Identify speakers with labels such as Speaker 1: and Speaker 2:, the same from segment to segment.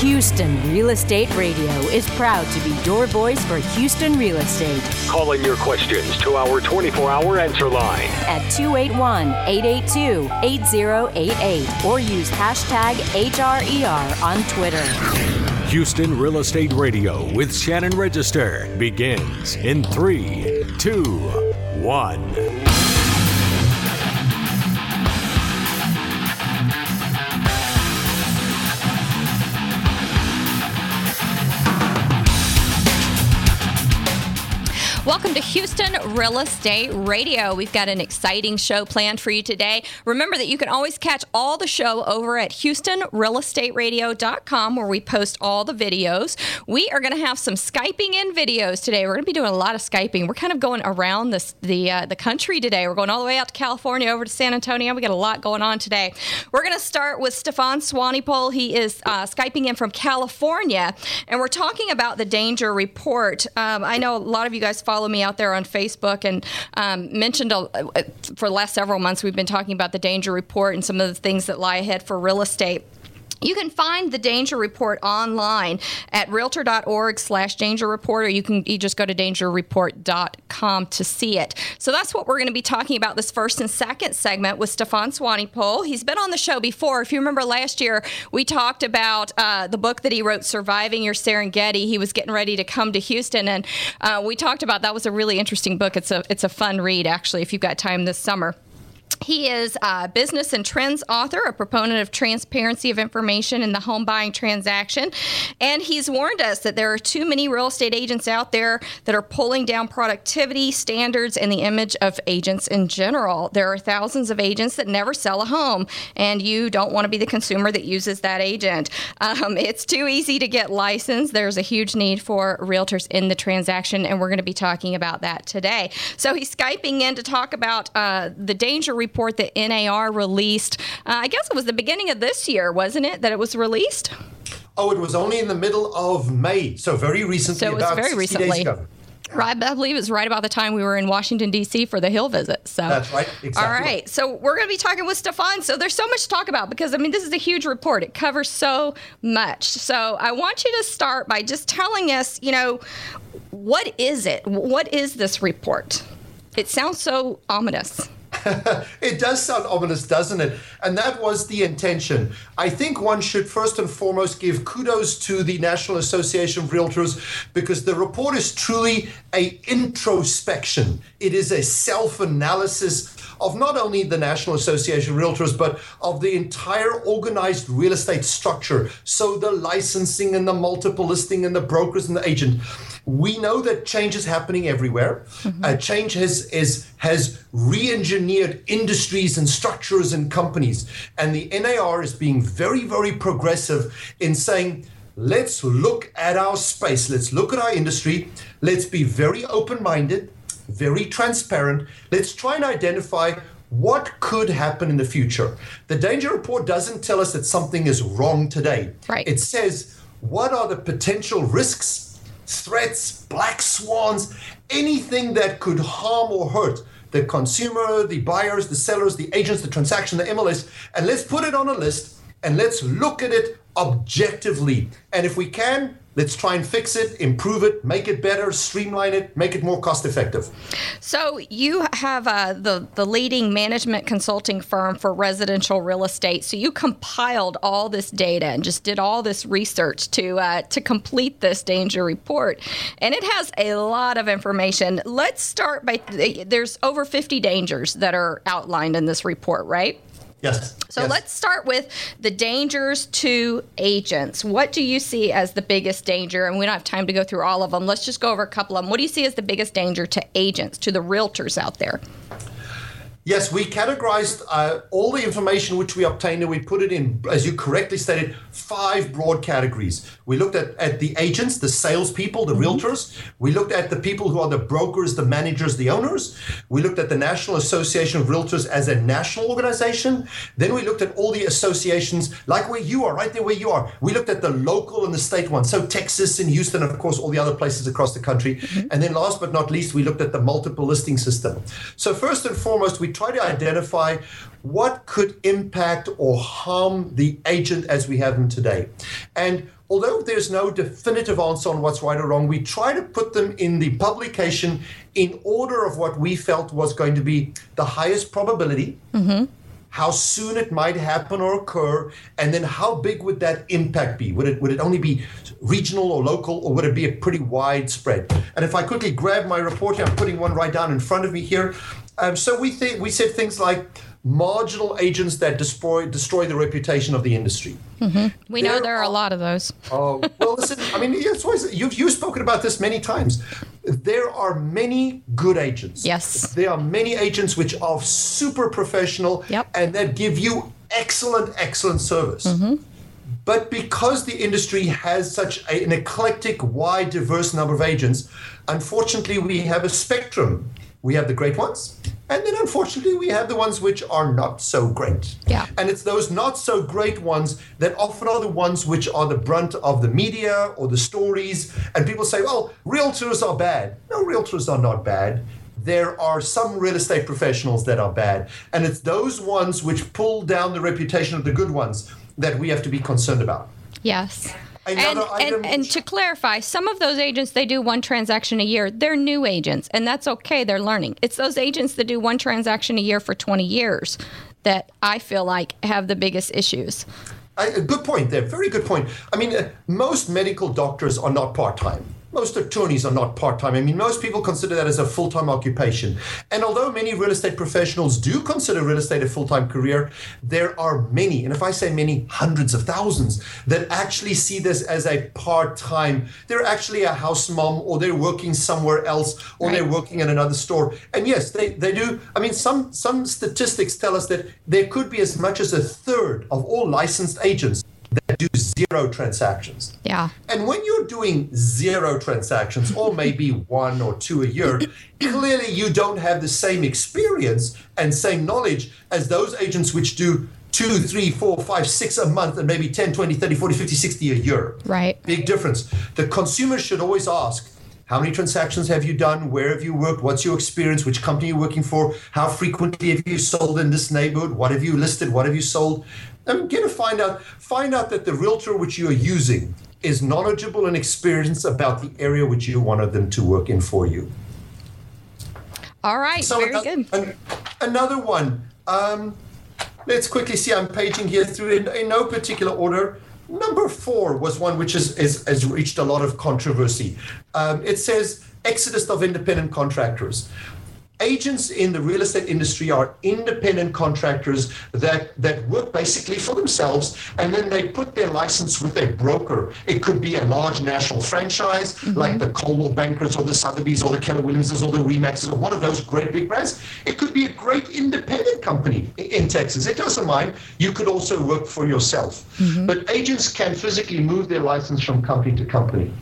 Speaker 1: Houston Real Estate Radio is proud to be your voice for Houston real estate.
Speaker 2: Calling your questions to our 24 hour answer line
Speaker 1: at 281 882 8088 or use hashtag HRER on Twitter.
Speaker 2: Houston Real Estate Radio with Shannon Register begins in three, two, one.
Speaker 3: Welcome to Houston Real Estate Radio. We've got an exciting show planned for you today. Remember that you can always catch all the show over at HoustonRealEstateRadio.com where we post all the videos. We are going to have some Skyping in videos today. We're going to be doing a lot of Skyping. We're kind of going around this, the, uh, the country today. We're going all the way out to California, over to San Antonio. We got a lot going on today. We're going to start with Stefan Swanepoel. He is uh, Skyping in from California, and we're talking about the danger report. Um, I know a lot of you guys follow follow me out there on Facebook and um, mentioned a, for the last several months we've been talking about the danger report and some of the things that lie ahead for real estate. You can find the danger report online at realtor.org slash danger report, or you can you just go to dangerreport.com to see it. So that's what we're going to be talking about this first and second segment with Stefan Swanepoel. He's been on the show before. If you remember last year, we talked about uh, the book that he wrote, Surviving Your Serengeti. He was getting ready to come to Houston, and uh, we talked about that was a really interesting book. It's a it's a fun read actually if you've got time this summer. He is a business and trends author, a proponent of transparency of information in the home buying transaction. And he's warned us that there are too many real estate agents out there that are pulling down productivity standards and the image of agents in general. There are thousands of agents that never sell a home, and you don't want to be the consumer that uses that agent. Um, it's too easy to get licensed. There's a huge need for realtors in the transaction, and we're going to be talking about that today. So he's Skyping in to talk about uh, the danger report that NAR released. Uh, I guess it was the beginning of this year, wasn't it, that it was released?
Speaker 4: Oh, it was only in the middle of May, so very recently.
Speaker 3: So it was very recently. Right, I believe it's right about the time we were in Washington D.C. for the Hill visit. So
Speaker 4: that's right. Exactly.
Speaker 3: All right. So we're going to be talking with Stefan. So there's so much to talk about because I mean this is a huge report. It covers so much. So I want you to start by just telling us, you know, what is it? What is this report? It sounds so ominous.
Speaker 4: it does sound ominous, doesn't it? And that was the intention. I think one should first and foremost give kudos to the National Association of Realtors because the report is truly a introspection. It is a self-analysis of not only the National Association of Realtors, but of the entire organized real estate structure. So the licensing and the multiple listing and the brokers and the agent we know that change is happening everywhere. Mm-hmm. Uh, change has is has re-engineered industries and structures and companies, and the NAR is being very very progressive in saying. Let's look at our space. Let's look at our industry. Let's be very open minded, very transparent. Let's try and identify what could happen in the future. The danger report doesn't tell us that something is wrong today.
Speaker 3: Right.
Speaker 4: It says what are the potential risks threats, black swans, anything that could harm or hurt the consumer, the buyers, the sellers, the agents, the transaction, the MLS, and let's put it on a list and let's look at it objectively. And if we can, Let's try and fix it, improve it, make it better, streamline it, make it more cost effective.
Speaker 3: So you have uh, the the leading management consulting firm for residential real estate. So you compiled all this data and just did all this research to uh, to complete this danger report, and it has a lot of information. Let's start by there's over 50 dangers that are outlined in this report, right?
Speaker 4: Yes.
Speaker 3: So
Speaker 4: yes.
Speaker 3: let's start with the dangers to agents. What do you see as the biggest danger? And we don't have time to go through all of them. Let's just go over a couple of them. What do you see as the biggest danger to agents, to the realtors out there?
Speaker 4: Yes, we categorized uh, all the information which we obtained and we put it in, as you correctly stated, five broad categories. We looked at, at the agents, the salespeople, the mm-hmm. realtors. We looked at the people who are the brokers, the managers, the owners. We looked at the National Association of Realtors as a national organization. Then we looked at all the associations, like where you are, right there where you are. We looked at the local and the state ones. So Texas and Houston, of course, all the other places across the country. Mm-hmm. And then last but not least, we looked at the multiple listing system. So first and foremost, we try to identify what could impact or harm the agent as we have them today. And although there's no definitive answer on what's right or wrong, we try to put them in the publication in order of what we felt was going to be the highest probability. Mm-hmm how soon it might happen or occur, and then how big would that impact be? Would it would it only be regional or local, or would it be a pretty widespread? And if I quickly grab my report here, I'm putting one right down in front of me here. Um, so we think we said things like marginal agents that destroy destroy the reputation of the industry.
Speaker 3: Mm-hmm. We there know there are, are, a lot of those.
Speaker 4: Oh well, listen. I mean, it's always, you've you've spoken about this many times. There are many good agents.
Speaker 3: Yes.
Speaker 4: There are many agents which are super professional
Speaker 3: yep.
Speaker 4: and that give you excellent, excellent service. Mm-hmm. But because the industry has such a, an eclectic, wide, diverse number of agents, unfortunately, we have a spectrum. We have the great ones, and then unfortunately, we have the ones which are not so great.
Speaker 3: Yeah.
Speaker 4: And it's those not so great ones that often are the ones which are the brunt of the media or the stories. And people say, well, realtors are bad. No, realtors are not bad. There are some real estate professionals that are bad. And it's those ones which pull down the reputation of the good ones that we have to be concerned about.
Speaker 3: Yes. And, and, and, to clarify, some of those agents they do one transaction a year. They're new agents, and that's okay. They're learning. It's those agents that do one transaction a year for 20 years that I feel like have the biggest issues.
Speaker 4: I, a good point there. Very good point. I mean, uh, most medical doctors are not part time most attorneys are not part time. I mean, most people consider that as a full time occupation. And although many real estate professionals do consider real estate a full time career, there are many, and if I say many, hundreds of thousands, that actually see this as a part time. They're actually a house mom, or they're working somewhere else, or right. they're working in another store. And yes, they, they do. I mean, some, some statistics tell us that there could be as much as a third of all licensed agents that do zero transactions.
Speaker 3: Yeah.
Speaker 4: And when you're doing zero transactions, or maybe one or two a year, clearly you don't have the same experience and same knowledge as those agents which do two, three, four, five, six a month and maybe 10, 20, 30, 40, 50, 60 a year.
Speaker 3: Right.
Speaker 4: Big difference. The consumer should always ask, how many transactions have you done? Where have you worked? What's your experience? Which company are you working for? How frequently have you sold in this neighborhood? What have you listed? What have you sold? I'm going to find out find out that the realtor which you are using is knowledgeable and experienced about the area which you wanted them to work in for you.
Speaker 3: All right, so very another, good. An,
Speaker 4: another one. Um, let's quickly see. I'm paging here through in, in no particular order. Number four was one which is, is, has reached a lot of controversy. Um, it says exodus of independent contractors agents in the real estate industry are independent contractors that that work basically for themselves and then they put their license with a broker. It could be a large national franchise mm-hmm. like the coldwell bankers or the sotheby's or the keller williamses or the remaxes or one of those great big brands. It could be a great independent company in texas. It doesn't mind. You could also work for yourself. Mm-hmm. but agents can physically move their license from company to company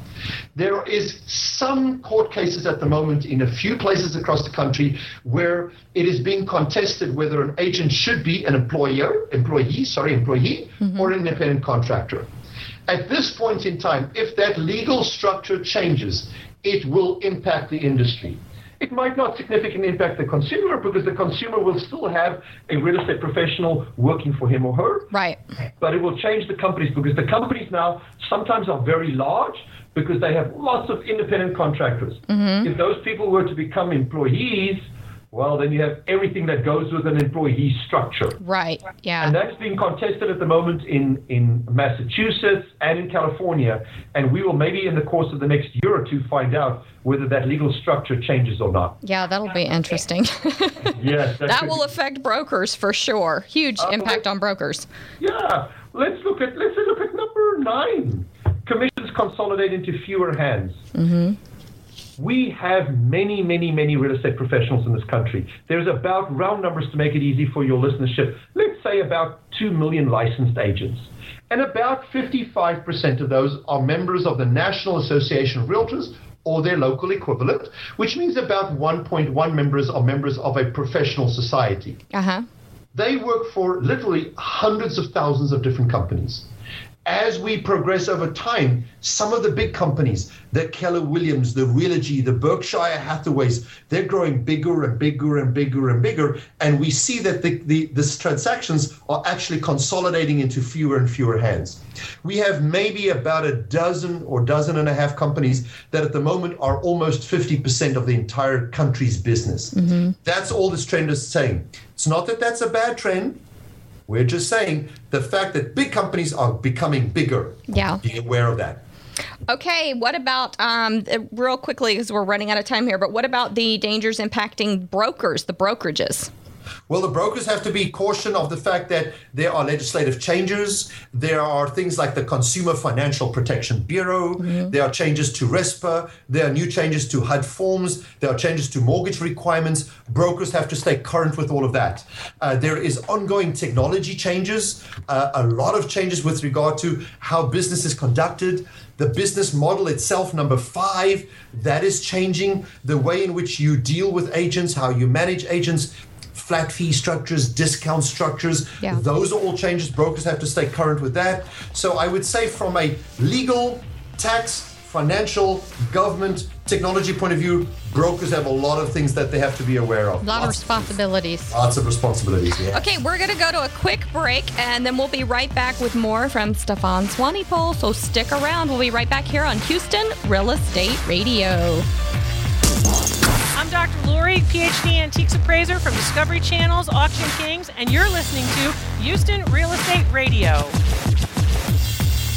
Speaker 4: there is some court cases at the moment in a few places across the country where it is being contested whether an agent should be an employer, employee, sorry, employee, mm-hmm. or an independent contractor. At this point in time, if that legal structure changes, it will impact the industry. It might not significantly impact the consumer because the consumer will still have a real estate professional working for him or her.
Speaker 3: Right.
Speaker 4: But it will change the companies because the companies now sometimes are very large because they have lots of independent contractors. Mm-hmm. If those people were to become employees, well, then you have everything that goes with an employee structure.
Speaker 3: Right. Yeah.
Speaker 4: And that's being contested at the moment in, in Massachusetts and in California. And we will maybe in the course of the next year or two find out whether that legal structure changes or not.
Speaker 3: Yeah, that'll be interesting.
Speaker 4: yes.
Speaker 3: That, that will be. affect brokers for sure. Huge uh, impact on brokers.
Speaker 4: Yeah. Let's look at let's look at number nine. Commissions consolidate into fewer hands. Mm-hmm we have many, many, many real estate professionals in this country. There's about round numbers to make it easy for your listenership. Let's say about 2 million licensed agents. And about 55% of those are members of the National Association of Realtors or their local equivalent, which means about 1.1 members are members of a professional society.
Speaker 3: Uh-huh.
Speaker 4: They work for literally hundreds of thousands of different companies. As we progress over time, some of the big companies, the Keller Williams, the Realogy, the Berkshire Hathaways, they're growing bigger and bigger and bigger and bigger. And we see that the, the these transactions are actually consolidating into fewer and fewer hands. We have maybe about a dozen or dozen and a half companies that at the moment are almost 50% of the entire country's business. Mm-hmm. That's all this trend is saying. It's not that that's a bad trend we're just saying the fact that big companies are becoming bigger.
Speaker 3: Yeah.
Speaker 4: Be aware of that.
Speaker 3: Okay, what about um, real quickly because we're running out of time here? But what about the dangers impacting brokers, the brokerages?
Speaker 4: Well, the brokers have to be cautioned of the fact that there are legislative changes. There are things like the Consumer Financial Protection Bureau. Mm-hmm. There are changes to RESPA. There are new changes to HUD forms. There are changes to mortgage requirements. Brokers have to stay current with all of that. Uh, there is ongoing technology changes, uh, a lot of changes with regard to how business is conducted the business model itself number five that is changing the way in which you deal with agents how you manage agents flat fee structures, discount structures. Yeah. Those are all changes. Brokers have to stay current with that. So I would say, from a legal, tax, financial, government, technology point of view, brokers have a lot of things that they have to be aware of.
Speaker 3: A lot lots of responsibilities.
Speaker 4: Of lots of responsibilities, yeah.
Speaker 3: Okay, we're going to go to a quick break and then we'll be right back with more from Stefan Swanepoel. So stick around. We'll be right back here on Houston Real Estate Radio.
Speaker 5: Dr. Lori, PhD Antiques Appraiser from Discovery Channel's Auction Kings, and you're listening to Houston Real Estate Radio.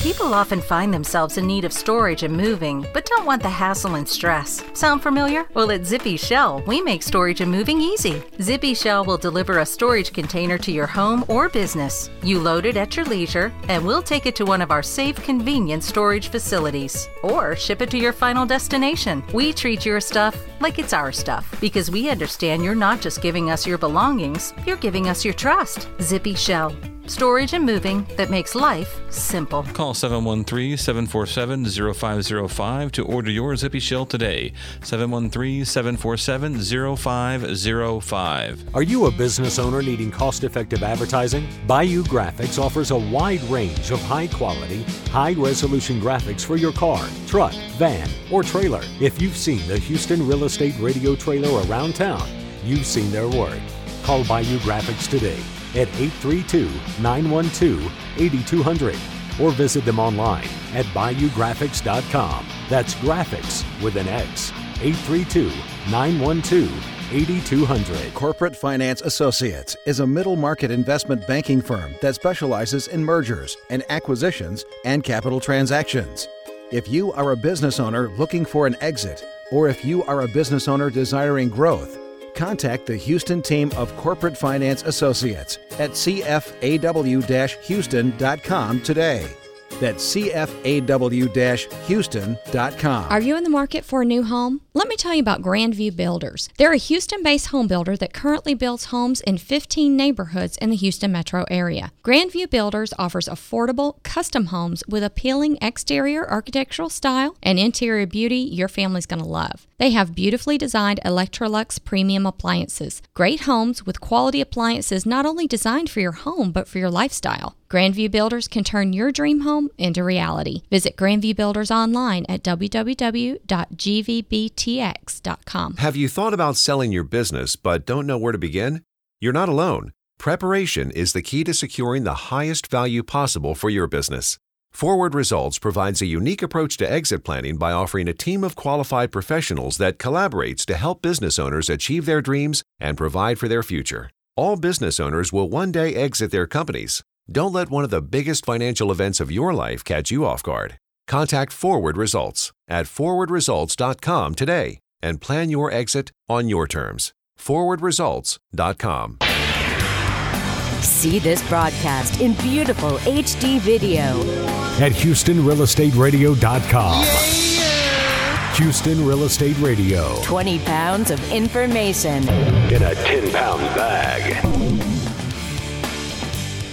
Speaker 1: People often find themselves in need of storage and moving, but don't want the hassle and stress. Sound familiar? Well, at Zippy Shell, we make storage and moving easy. Zippy Shell will deliver a storage container to your home or business. You load it at your leisure, and we'll take it to one of our safe, convenient storage facilities. Or ship it to your final destination. We treat your stuff like it's our stuff because we understand you're not just giving us your belongings, you're giving us your trust. Zippy Shell storage and moving that makes life simple.
Speaker 6: Call 713 747 0505 to order your Zippy Shell today. 713 747 0505.
Speaker 2: Are you a business owner needing cost effective advertising? Bayou Graphics offers a wide range of high quality, high resolution graphics for your car, truck, van, or trailer. If you've seen the Houston Real Estate Radio trailer around town, you've seen their work. Call Bayou Graphics today at 832 912 8200 or visit them online at bayougraphics.com. That's graphics with an X. 832 912 8200.
Speaker 7: Corporate Finance Associates is a middle market investment banking firm that specializes in mergers and acquisitions and capital transactions. If you are a business owner looking for an exit, or if you are a business owner desiring growth, contact the Houston team of Corporate Finance Associates at cfaw-houston.com today. That's cfaw-houston.com.
Speaker 3: Are you in the market for a new home? Let me tell you about Grandview Builders. They're a Houston-based home builder that currently builds homes in 15 neighborhoods in the Houston metro area. Grandview Builders offers affordable, custom homes with appealing exterior architectural style and interior beauty your family's going to love. They have beautifully designed Electrolux premium appliances. Great homes with quality appliances not only designed for your home but for your lifestyle. Grandview Builders can turn your dream home into reality. Visit Grandview Builders online at www.gvbtx.com.
Speaker 8: Have you thought about selling your business but don't know where to begin? You're not alone. Preparation is the key to securing the highest value possible for your business. Forward Results provides a unique approach to exit planning by offering a team of qualified professionals that collaborates to help business owners achieve their dreams and provide for their future. All business owners will one day exit their companies. Don't let one of the biggest financial events of your life catch you off guard. Contact Forward Results at forwardresults.com today and plan your exit on your terms. forwardresults.com.
Speaker 1: See this broadcast in beautiful HD video
Speaker 2: at HoustonRealEstateRadio.com. Yeah. Houston Real Estate Radio.
Speaker 1: 20 pounds of information
Speaker 2: in a 10 pound bag.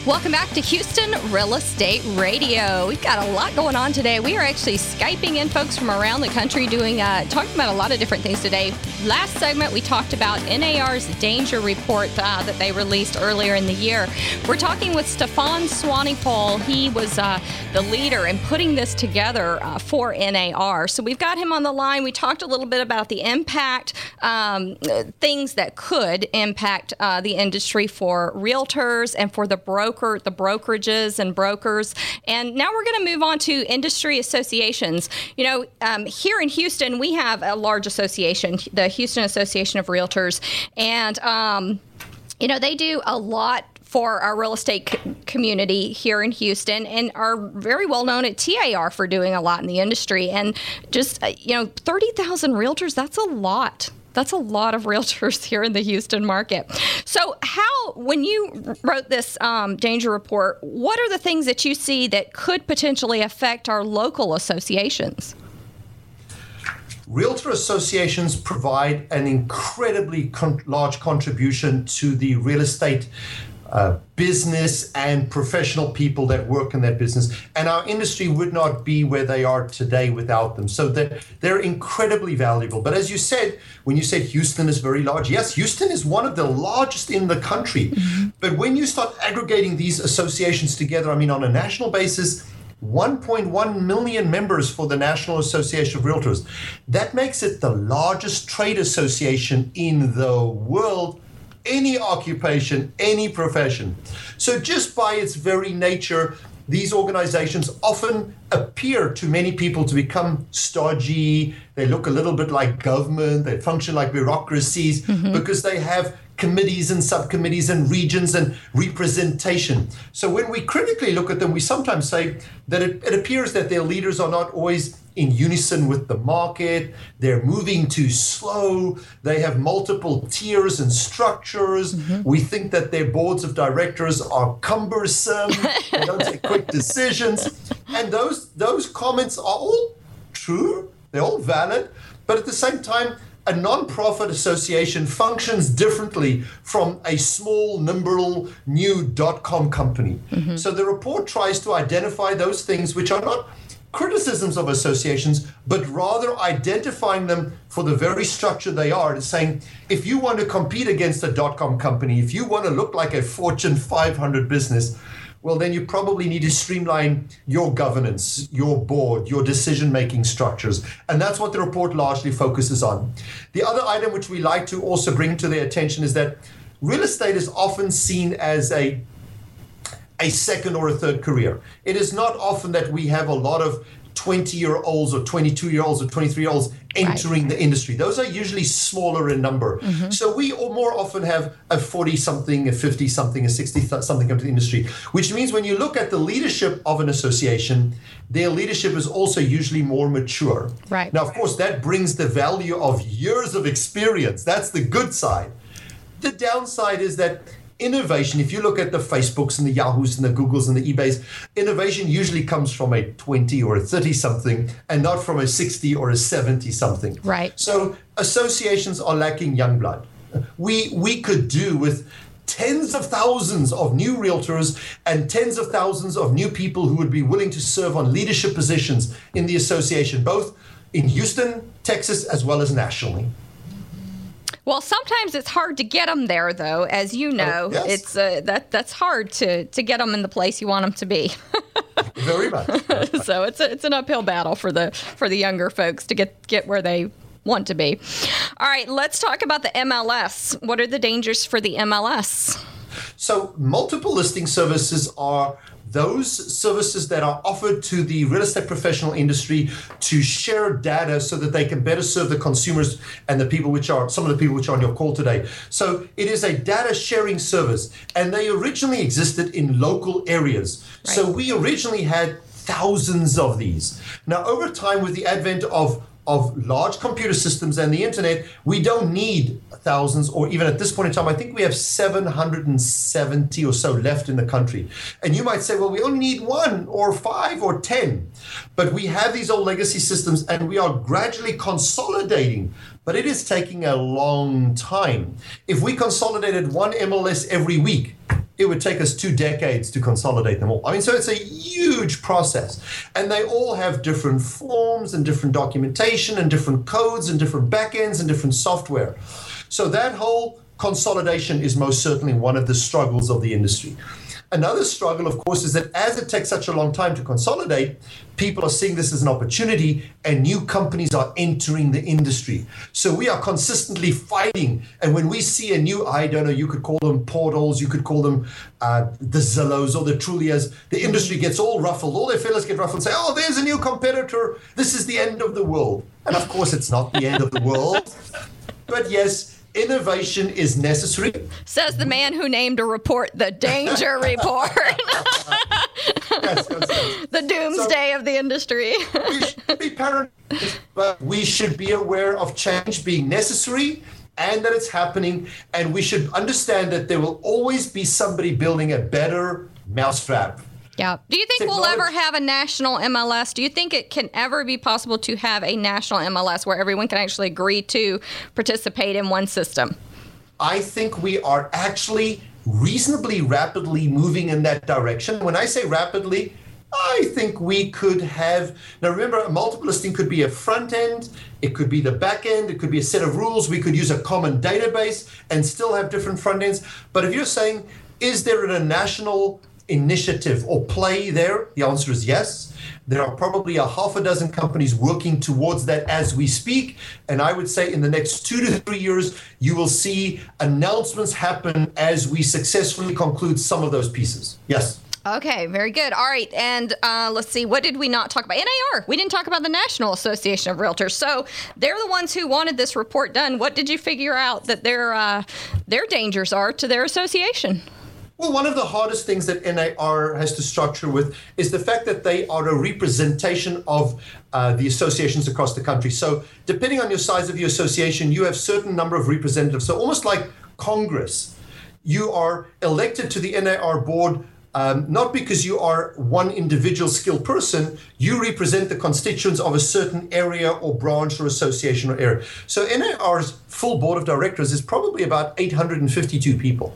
Speaker 3: Welcome back to Houston Real Estate Radio. We've got a lot going on today. We are actually Skyping in folks from around the country doing, uh, talking about a lot of different things today. Last segment, we talked about NAR's danger report uh, that they released earlier in the year. We're talking with Stefan Swanepoel. He was uh, the leader in putting this together uh, for NAR. So we've got him on the line. We talked a little bit about the impact, um, things that could impact uh, the industry for realtors and for the brokers broker the brokerages and brokers. And now we're going to move on to industry associations. You know, um, here in Houston, we have a large association, the Houston Association of Realtors, and um, you know they do a lot for our real estate c- community here in Houston and are very well known at TAR for doing a lot in the industry. And just, uh, you know, 30,000 realtors, that's a lot. That's a lot of realtors here in the Houston market. So, how, when you wrote this um, danger report, what are the things that you see that could potentially affect our local associations?
Speaker 4: Realtor associations provide an incredibly con- large contribution to the real estate uh, business and professional people that work in that business. And our industry would not be where they are today without them. So they're, they're incredibly valuable. But as you said, when you said Houston is very large, yes, Houston is one of the largest in the country. Mm-hmm. But when you start aggregating these associations together, I mean, on a national basis, 1.1 million members for the National Association of Realtors. That makes it the largest trade association in the world any occupation, any profession. So, just by its very nature, these organizations often appear to many people to become stodgy. They look a little bit like government, they function like bureaucracies mm-hmm. because they have committees and subcommittees and regions and representation. So when we critically look at them, we sometimes say that it, it appears that their leaders are not always in unison with the market. They're moving too slow. They have multiple tiers and structures. Mm-hmm. We think that their boards of directors are cumbersome. they don't take quick decisions. And those those comments are all true. They're all valid. But at the same time, a non-profit association functions differently from a small, nimble, new dot-com company. Mm-hmm. So the report tries to identify those things which are not criticisms of associations, but rather identifying them for the very structure they are and saying, if you want to compete against a dot com company, if you want to look like a Fortune 500 business, well, then you probably need to streamline your governance, your board, your decision making structures. And that's what the report largely focuses on. The other item which we like to also bring to their attention is that real estate is often seen as a a second or a third career. It is not often that we have a lot of 20 year olds or 22 year olds or 23 year olds entering right. the industry. Those are usually smaller in number. Mm-hmm. So we more often have a 40 something, a 50 something, a 60 something come to the industry, which means when you look at the leadership of an association, their leadership is also usually more mature.
Speaker 3: Right.
Speaker 4: Now, of course, that brings the value of years of experience. That's the good side. The downside is that innovation, if you look at the Facebooks and the Yahoos and the Googles and the eBays, innovation usually comes from a 20 or a 30 something and not from a 60 or a 70 something.
Speaker 3: Right.
Speaker 4: So associations are lacking young blood. We we could do with tens of thousands of new realtors and tens of thousands of new people who would be willing to serve on leadership positions in the association, both in Houston, Texas, as well as nationally.
Speaker 3: Well, sometimes it's hard to get them there, though, as you oh, know. yes. It's uh, that that's hard to to get them in the place you want them to be.
Speaker 4: Very much.
Speaker 3: so it's a, it's an uphill battle for the for the younger folks to get get where they want to be. All right, let's talk about the MLS. What are the dangers for the MLS?
Speaker 4: So, multiple listing services are those services that are offered to the real estate professional industry to share data so that they can better serve the consumers and the people which are some of the people which are on your call today. So it is a data sharing service, and they originally existed in local areas. Right. So we originally had thousands of these. Now, over time, with the advent of of large computer systems and the internet, we don't need thousands, or even at this point in time, I think we have 770 or so left in the country. And you might say, well, we only need one or five or 10. But we have these old legacy systems and we are gradually consolidating. But it is taking a long time. If we consolidated one MLS every week, it would take us two decades to consolidate them all. I mean, so it's a huge process. And they all have different forms and different documentation and different codes and different backends and different software. So that whole consolidation is most certainly one of the struggles of the industry. Another struggle, of course, is that as it takes such a long time to consolidate, people are seeing this as an opportunity and new companies are entering the industry. So we are consistently fighting. And when we see a new, I don't know, you could call them portals, you could call them uh, the Zillows or the Trulias, the industry gets all ruffled. All their fellows get ruffled and say, oh, there's a new competitor. This is the end of the world. And of course, it's not the end of the world. But yes, innovation is necessary.
Speaker 3: Says the man who named a report the Danger Report.
Speaker 4: Yes, yes, yes.
Speaker 3: the doomsday of the industry.
Speaker 4: we should be paranoid, but we should be aware of change being necessary and that it's happening. And we should understand that there will always be somebody building a better mousetrap.
Speaker 3: Yeah. Do you think we'll ever have a national MLS? Do you think it can ever be possible to have a national MLS where everyone can actually agree to participate in one system?
Speaker 4: I think we are actually reasonably rapidly moving in that direction. When I say rapidly, I think we could have. Now, remember, a multiple listing could be a front end, it could be the back end, it could be a set of rules. We could use a common database and still have different front ends. But if you're saying, is there a national initiative or play there? The answer is yes. There are probably a half a dozen companies working towards that as we speak. And I would say in the next two to three years, you will see announcements happen as we successfully conclude some of those pieces. Yes.
Speaker 3: Okay, very good. All right, and uh, let's see. What did we not talk about? NAR. We didn't talk about the National Association of Realtors. So they're the ones who wanted this report done. What did you figure out that their uh, their dangers are to their association?
Speaker 4: Well, one of the hardest things that NAR has to structure with is the fact that they are a representation of uh, the associations across the country. So, depending on your size of your association, you have certain number of representatives. So, almost like Congress, you are elected to the NAR board. Um, not because you are one individual skilled person, you represent the constituents of a certain area or branch or association or area. So NAR's full board of directors is probably about 852 people.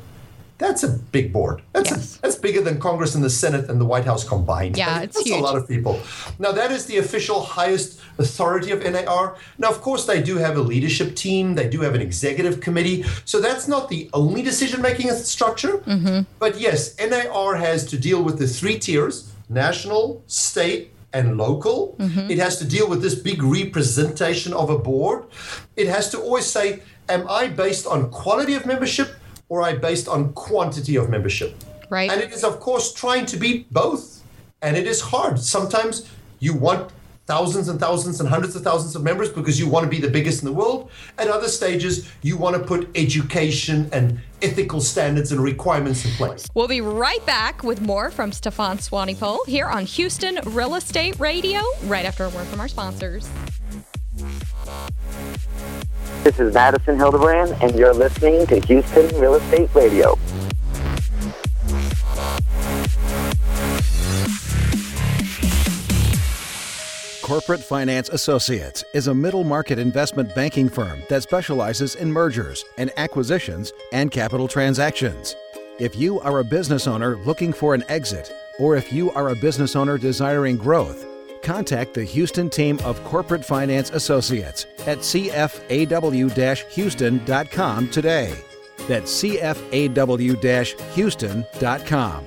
Speaker 4: That's a big board. That's
Speaker 3: Yes.
Speaker 4: a, that's bigger than Congress and the Senate and the White House combined.
Speaker 3: Yeah, it's
Speaker 4: that's
Speaker 3: huge.
Speaker 4: a lot of people. Now that is the official highest authority of NAR. Now, of course, they do have a leadership team. They do have an executive committee. So that's not the only decision-making structure.
Speaker 3: Mm-hmm.
Speaker 4: But yes, NAR has to deal with the three tiers: national, state, and local.
Speaker 3: Mm-hmm.
Speaker 4: It has to deal with this big representation of a board. It has to always say, am I based on quality of membership or I based on quantity of membership?
Speaker 3: Right.
Speaker 4: And it is, of course, trying to be both. And it is hard. Sometimes you want thousands and thousands and hundreds of thousands of members because you want to be the biggest in the world. At other stages, you want to put education and ethical standards and requirements in place.
Speaker 3: We'll be right back with more from Stefan Swanepoel here on Houston Real Estate Radio, right after a word from our sponsors.
Speaker 9: This is Madison Hildebrand, and you're listening to Houston Real Estate Radio.
Speaker 7: Corporate Finance Associates is a middle market investment banking firm that specializes in mergers and acquisitions and capital transactions. If you are a business owner looking for an exit, or if you are a business owner desiring growth, contact the Houston team of Corporate Finance Associates at cfaw houston.com today. That's cfaw houston.com.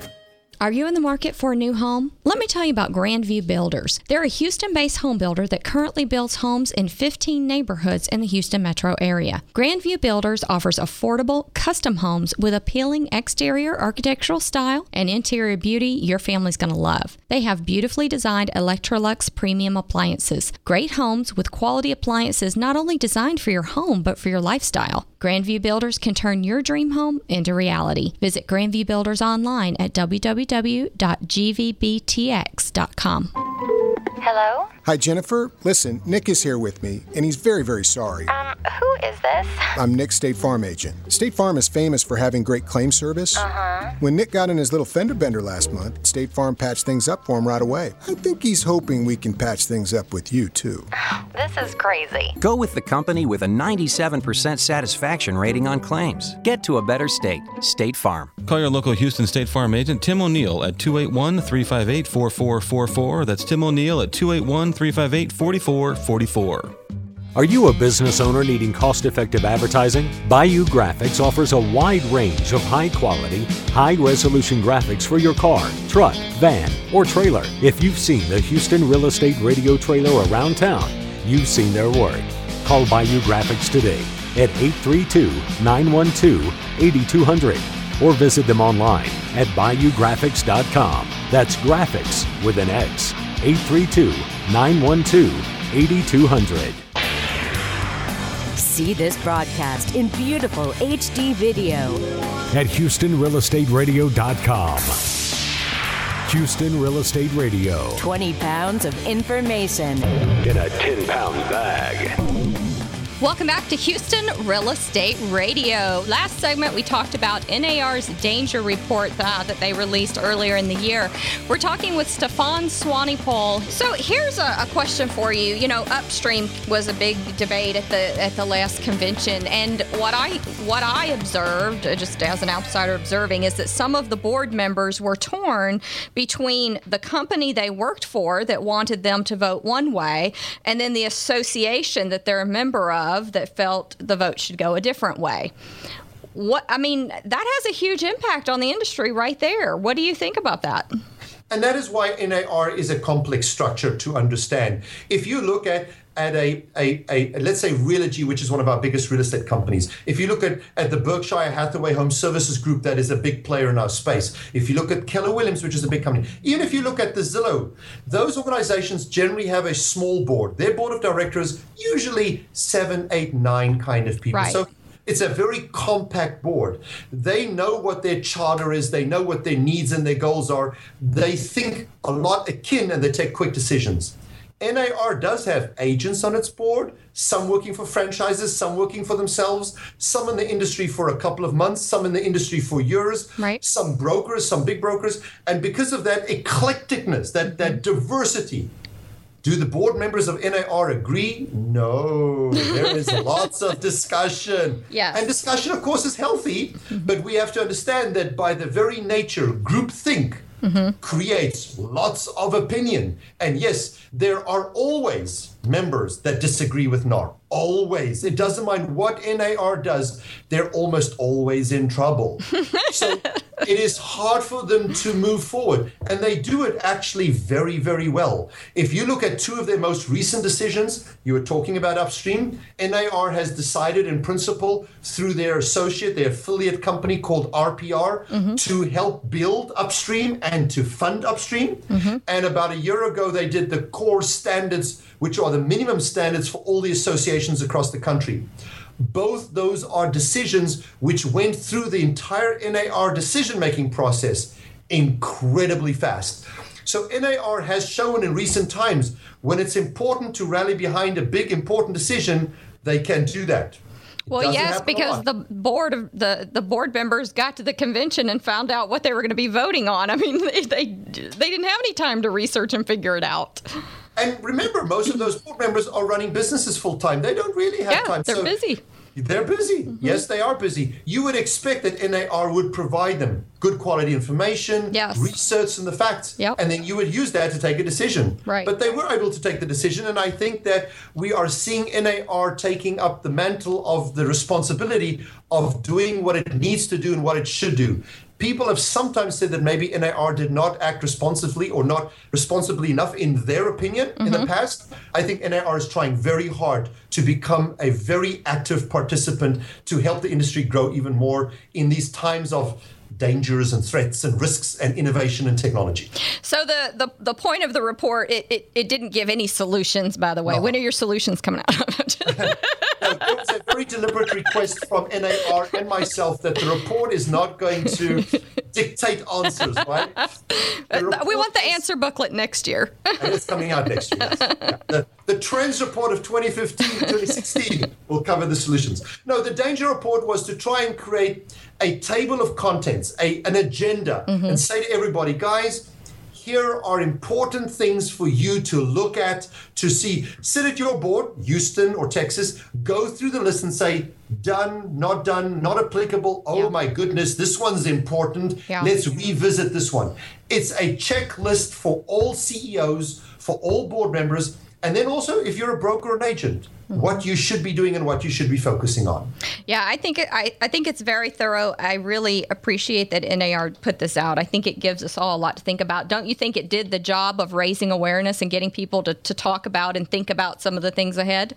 Speaker 3: Are you in the market for a new home? Let me tell you about Grandview Builders. They're a Houston based home builder that currently builds homes in 15 neighborhoods in the Houston metro area. Grandview Builders offers affordable, custom homes with appealing exterior architectural style and interior beauty your family's going to love. They have beautifully designed Electrolux premium appliances, great homes with quality appliances not only designed for your home but for your lifestyle. Grandview Builders can turn your dream home into reality. Visit Grandview Builders online at www.gvbtx.com.
Speaker 10: Hello?
Speaker 11: Hi, Jennifer. Listen, Nick is here with me, and he's very, very sorry.
Speaker 10: Um, who is this?
Speaker 11: I'm Nick's State Farm agent. State Farm is famous for having great claim service.
Speaker 10: Uh huh.
Speaker 11: When Nick got in his little fender bender last month, State Farm patched things up for him right away. I think he's hoping we can patch things up with you, too.
Speaker 10: This is crazy.
Speaker 12: Go with the company with a 97% satisfaction rating on claims. Get to a better state. State Farm.
Speaker 6: Call your local Houston State Farm agent, Tim O'Neill, at 281 358 4444. That's Tim O'Neill at 281 358 4444.
Speaker 2: Are you a business owner needing cost effective advertising? Bayou Graphics offers a wide range of high quality, high resolution graphics for your car, truck, van, or trailer. If you've seen the Houston Real Estate Radio trailer around town, you've seen their work. Call Bayou Graphics today at 832 912 8200 or visit them online at bayougraphics.com. That's graphics with an X. 832 912 8200.
Speaker 13: See this broadcast in beautiful HD video
Speaker 2: at HoustonRealEstateRadio.com. Houston Real Estate Radio.
Speaker 13: 20 pounds of information
Speaker 2: in a 10 pound bag.
Speaker 3: Welcome back to Houston Real Estate Radio. Last segment, we talked about NAR's danger report uh, that they released earlier in the year. We're talking with Stefan Swanepoel. So here's a, a, question for you. You know, upstream was a big debate at the at the last convention, and what I what I observed, uh, just as an outsider observing, is that some of the board members were torn between the company they worked for that wanted them to vote one way, and then the association that they're a member of of that felt the vote should go a different way. What I mean, that has a huge impact on the industry right there. What do you think about that?
Speaker 4: And that is why NAR is a complex structure to understand. If you look at at a, a, a, let's say Realogy, which is one of our biggest real estate companies. If you look at, at the Berkshire Hathaway Home Services Group, that is a big player in our space. If you look at Keller Williams, which is a big company, even if you look at the Zillow, those organizations generally have a small board. Their board of directors usually seven, eight, nine kind of people.
Speaker 3: Right.
Speaker 4: So it's a very compact board. They know what their charter is, they know what their needs and their goals are. They think a lot akin and they take quick decisions. NAR does have agents on its board, some working for franchises, some working for themselves, some in the industry for a couple of months, some in the industry for years,
Speaker 3: right.
Speaker 4: some brokers, some big brokers. And because of that eclecticness, that, that diversity, do the board members of NAR agree? No. There is lots of discussion.
Speaker 3: Yes.
Speaker 4: And discussion, of course, is healthy, but we have to understand that by the very nature, groupthink mm-hmm. creates lots of opinion. And yes, there are always members that disagree with NAR. Always. It doesn't mind what NAR does, they're almost always in trouble. so it is hard for them to move forward. And they do it actually very, very well. If you look at two of their most recent decisions, you were talking about upstream, NAR has decided in principle through their associate, their affiliate company called RPR, mm-hmm. to help build upstream and to fund upstream. Mm-hmm. And about a year ago, they did the core standards which are the minimum standards for all the associations across the country. Both those are decisions which went through the entire NAR decision making process incredibly fast. So NAR has shown in recent times when it's important to rally behind a big important decision, they can do that.
Speaker 3: Well, yes, because the board of the, the board members got to the convention and found out what they were going to be voting on. I mean, they, they they didn't have any time to research and figure it out.
Speaker 4: And remember, most of those board members are running businesses full time. They don't really have
Speaker 3: yeah,
Speaker 4: time.
Speaker 3: They're so busy.
Speaker 4: They're busy. Mm-hmm. Yes, they are busy. You would expect that NAR would provide them good quality information,
Speaker 3: yes.
Speaker 4: research, and the facts.
Speaker 3: Yep.
Speaker 4: And then you would use that to take a decision.
Speaker 3: Right.
Speaker 4: But they were able to take the decision. And I think that we are seeing NAR taking up the mantle of the responsibility of doing what it needs to do and what it should do people have sometimes said that maybe NAR did not act responsibly or not responsibly enough in their opinion mm-hmm. in the mm-hmm. past. I think NAR is trying very hard to become a very active participant to help the industry grow even more in these times of dangers and threats and risks and innovation and technology.
Speaker 3: So the the, the point of the report it, it, it didn't give any solutions by the way. No. When are your solutions coming out?
Speaker 4: no, there was a very deliberate request from NAR and myself that the report is not going to dictate answers, right?
Speaker 3: We want the answer booklet next year.
Speaker 4: and it's coming out next year. Yes. The, the trends report of 2015 2016 will cover the solutions. No, the danger report was to try and create a table of contents, a, an agenda, mm-hmm. and say to everybody, guys, here are important things for you to look at, to see. Sit at your board, Houston or Texas, go through the list and say, done, not done, not applicable. Oh my goodness, this one's important.
Speaker 3: Yeah.
Speaker 4: Let's revisit this one. It's a checklist for all CEOs, for all board members, and then also if you're a broker or an agent, hmm. what you should be doing and what you should be focusing on.
Speaker 3: Yeah, I think it, I, I think it's very thorough. I really appreciate that NAR put this out. I think it gives us all a lot to think about. Don't you think it did the job of raising awareness and getting people to, to talk about and think about some of the things ahead?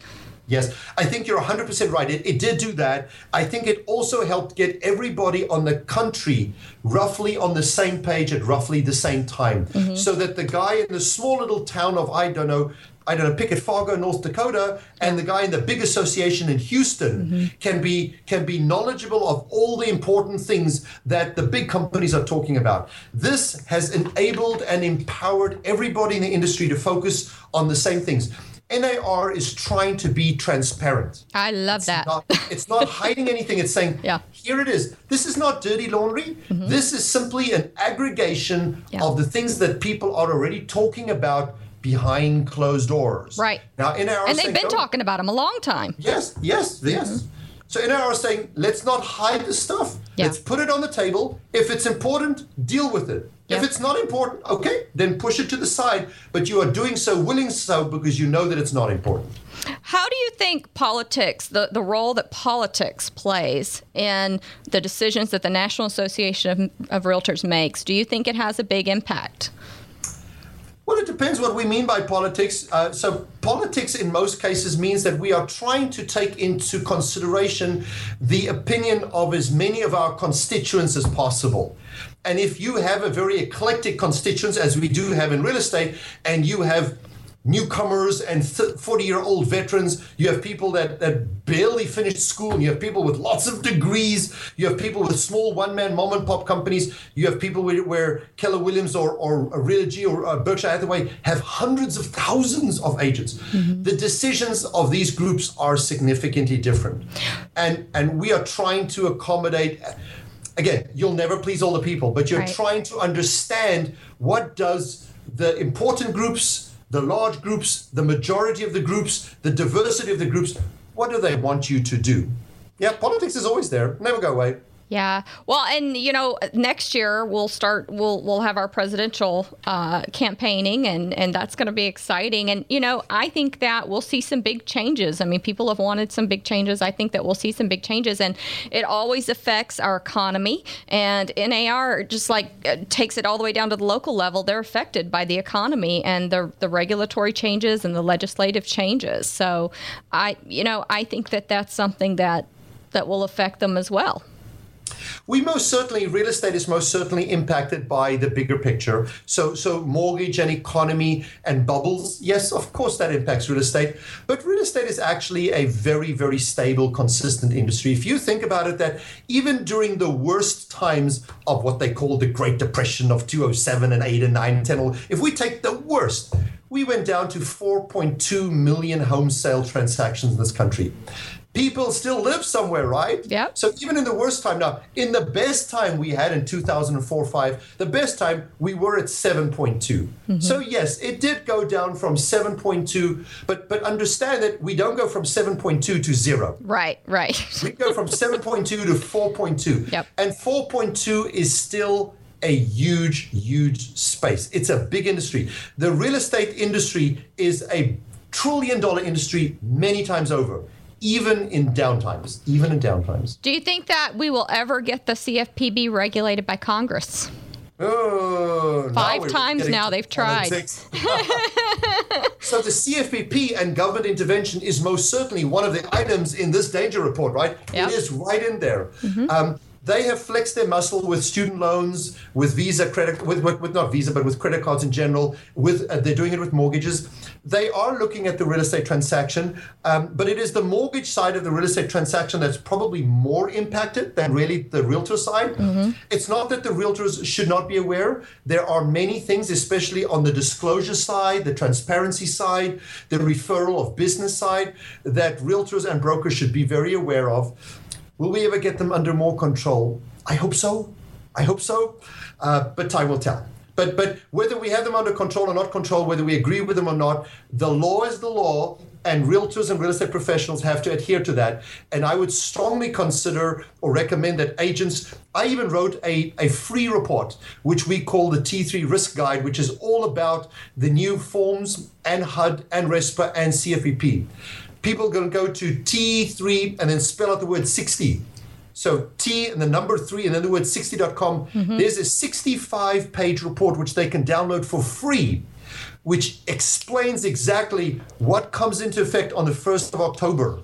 Speaker 4: Yes, I think you're 100% right. It, it did do that. I think it also helped get everybody on the country roughly on the same page at roughly the same time. Mm-hmm. So that the guy in the small little town of, I don't know, I don't know, Pickett Fargo, North Dakota, and the guy in the big association in Houston mm-hmm. can be can be knowledgeable of all the important things that the big companies are talking about. This has enabled and empowered everybody in the industry to focus on the same things. NAR is trying to be transparent.
Speaker 3: I love that.
Speaker 4: Not- it's not hiding anything. It's saying,
Speaker 3: Yeah.
Speaker 4: here it is. This is not dirty laundry. Mm-hmm. This is simply an aggregation
Speaker 3: Yeah.
Speaker 4: of the things that people are already talking about behind closed doors.
Speaker 3: Right.
Speaker 4: Now, in
Speaker 3: our
Speaker 4: and
Speaker 3: they've been talking about them a long time.
Speaker 4: Yes, yes, yes. Mm-hmm. So NAR is saying, let's not hide the stuff.
Speaker 3: Yeah.
Speaker 4: Let's put it on the table. If it's important, deal with it. If it's not important, okay, then push it to the side. But you are doing so, willing so, because you know that it's not important.
Speaker 3: How do you think politics, the, the role that politics plays in the decisions that the National Association of, of Realtors makes, do you think it has a big impact?
Speaker 4: Well, it depends what we mean by politics. Uh, so, politics in most cases means that we are trying to take into consideration the opinion of as many of our constituents as possible. And if you have a very eclectic constituents, as we do have in real estate, and you have newcomers and 40 year old veterans. You have people that, that barely finished school. And you have people with lots of degrees. You have people with small one man mom and pop companies. You have people where, where Keller Williams or, or Realogy or uh, Berkshire Hathaway have hundreds of thousands of agents. The decisions of these groups are significantly different. And, and we are trying to accommodate again, you'll never please all the people, but you're
Speaker 3: Right.
Speaker 4: trying to understand what does the important groups, the large groups, the majority of the groups, the diversity of the groups, what do they want you to do? Yeah, politics is always there, never go away.
Speaker 3: Yeah. Well, and you know, next year we'll start. We'll we'll have our presidential uh, campaigning, and and that's going to be exciting. And you know, I think that we'll see some big changes. I mean, people have wanted some big changes. I think that we'll see some big changes, and it always affects our economy. And NAR just like uh, takes it all the way down to the local level. They're affected by the economy and the the regulatory changes and the legislative changes. So, I you know, I think that that's something that that will affect them as well.
Speaker 4: We most certainly, real estate is most certainly impacted by the bigger picture. So, so mortgage and economy and bubbles, yes, of course that impacts real estate. But real estate is actually a very, very stable, consistent industry. If you think about it, that even during the worst times of what they call the Great Depression of 2007 and 8 and 9 and 10, if we take the worst, we went down to 4.2 million home sale transactions in this country. People still live somewhere, right?
Speaker 3: Yeah.
Speaker 4: So even in the worst time now, in the best time we had in 2004 5, the best time we were at 7.2. Mm-hmm. So yes, it did go down from 7.2, but but understand that we don't go from 7.2 to 0.
Speaker 3: Right, right.
Speaker 4: We go from 7.2 to 4.2.
Speaker 3: Yep.
Speaker 4: And 4.2 is still a huge, huge space. It's a big industry. The real estate industry is a trillion dollar industry many times over, even in downtimes. Even in downtimes.
Speaker 3: Do you think that we will ever get the CFPB regulated by Congress?
Speaker 4: Oh, now
Speaker 3: Five times
Speaker 4: getting
Speaker 3: now they've tried.
Speaker 4: so the CFPB and government intervention is most certainly one of the items in this danger report, right?
Speaker 3: Yep.
Speaker 4: It is right in there.
Speaker 3: Mm-hmm.
Speaker 4: Um, they have flexed their muscle with student loans, with Visa credit, with, with, with not Visa, but with credit cards in general. With uh, they're doing it with mortgages. They are looking at the real estate transaction, um, but it is the mortgage side of the real estate transaction that's probably more impacted than really the realtor side. Mm-hmm. It's not that the realtors should not be aware. There are many things, especially on the disclosure side, the transparency side, the referral of business side, that realtors and brokers should be very aware of. Will we ever get them under more control? I hope so. I hope so. Uh, but time will tell. But but whether we have them under control or not control, whether we agree with them or not, the law is the law, and realtors and real estate professionals have to adhere to that. And I would strongly consider or recommend that agents. I even wrote a, a free report, which we call the T3 Risk Guide, which is all about the new forms and HUD and RESPA and CFPB people are going to go to T3 and then spell out the word 60. So T and the number three and then the word 60.com. Mm-hmm. There's a 65 page report which they can download for free, which explains exactly what comes into effect on the 1st of October.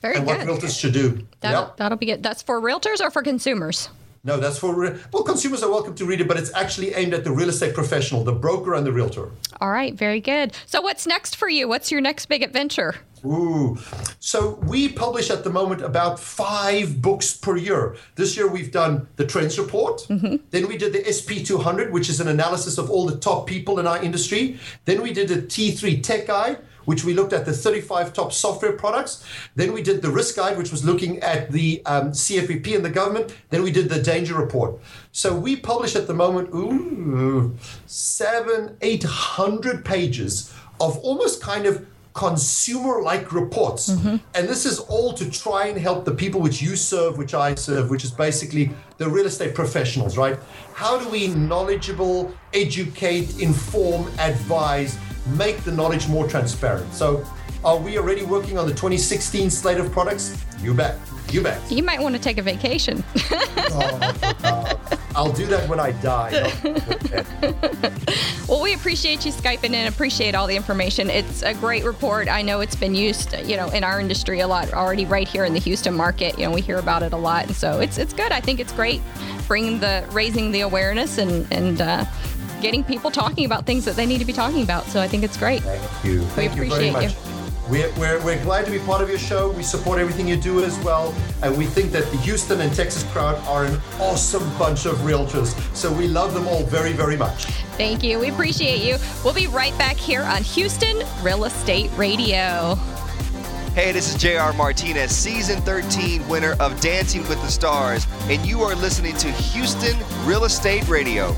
Speaker 3: Very
Speaker 4: and
Speaker 3: good.
Speaker 4: what realtors should do.
Speaker 3: That'll, yep. that'll be good. That's for realtors or for consumers?
Speaker 4: No, that's for well, consumers are welcome to read it, but it's actually aimed at the real estate professional, the broker and the realtor.
Speaker 3: All right, very good. So, what's next for you? What's your next big adventure?
Speaker 4: Ooh. So we publish at the moment about five books per year. This year we've done the Trends Report. Mm-hmm. Then we did the SP200, which is an analysis of all the top people in our industry. Then we did the T3 Tech Guide, which we looked at the 35 top software products. Then we did the Risk Guide, which was looking at the um, CFPB and the government. Then we did the Danger Report. So we publish at the moment, ooh, seven, eight hundred pages of almost kind of consumer like reports. Mm-hmm. And this is all to try and help the people which you serve, which I serve, which is basically the real estate professionals, right? How do we knowledgeable, educate, inform, advise, make the knowledge more transparent? So, are we already working on the 2016 slate of products? You bet. You bet.
Speaker 3: You might want to take a vacation.
Speaker 4: oh, I'll do that when I die.
Speaker 3: well, we appreciate you Skyping and appreciate all the information. It's a great report. I know it's been used, you know, in our industry a lot already right here in the Houston market. You know, we hear about it a lot. And so it's, it's good. I think it's great bringing the, raising the awareness and, and, uh, getting people talking about things that they need to be talking about. So I think it's great.
Speaker 4: Thank you.
Speaker 3: We
Speaker 4: Thank
Speaker 3: appreciate
Speaker 4: you. You. We're, we're, we're glad to be part of your show. We support everything you do as well. And we think that the Houston and Texas crowd are an awesome bunch of realtors. So we love them all very, very much.
Speaker 3: Thank you. We appreciate you. We'll be right back here on Houston Real Estate Radio.
Speaker 14: Hey, this is JR Martinez, season 13 winner of Dancing with the Stars, and you are listening to Houston Real Estate Radio.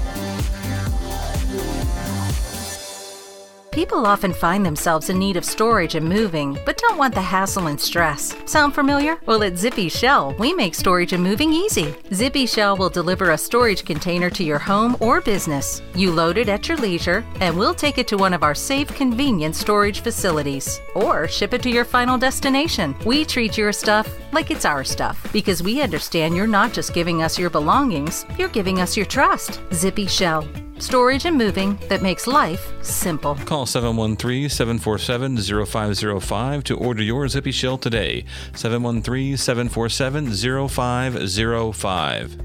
Speaker 1: People often find themselves in need of storage and moving, but don't want the hassle and stress. Sound familiar? Well, at Zippy Shell, we make storage and moving easy. Zippy Shell will deliver a storage container to your home or business. You load it at your leisure, and we'll take it to one of our safe, convenient storage facilities. Or ship it to your final destination. We treat your stuff like it's our stuff because we understand you're not just giving us your belongings, you're giving us your trust. Zippy Shell storage and moving that makes life simple.
Speaker 6: Call 713 747 0505 to order your Zippy Shell today. 713 747 0505.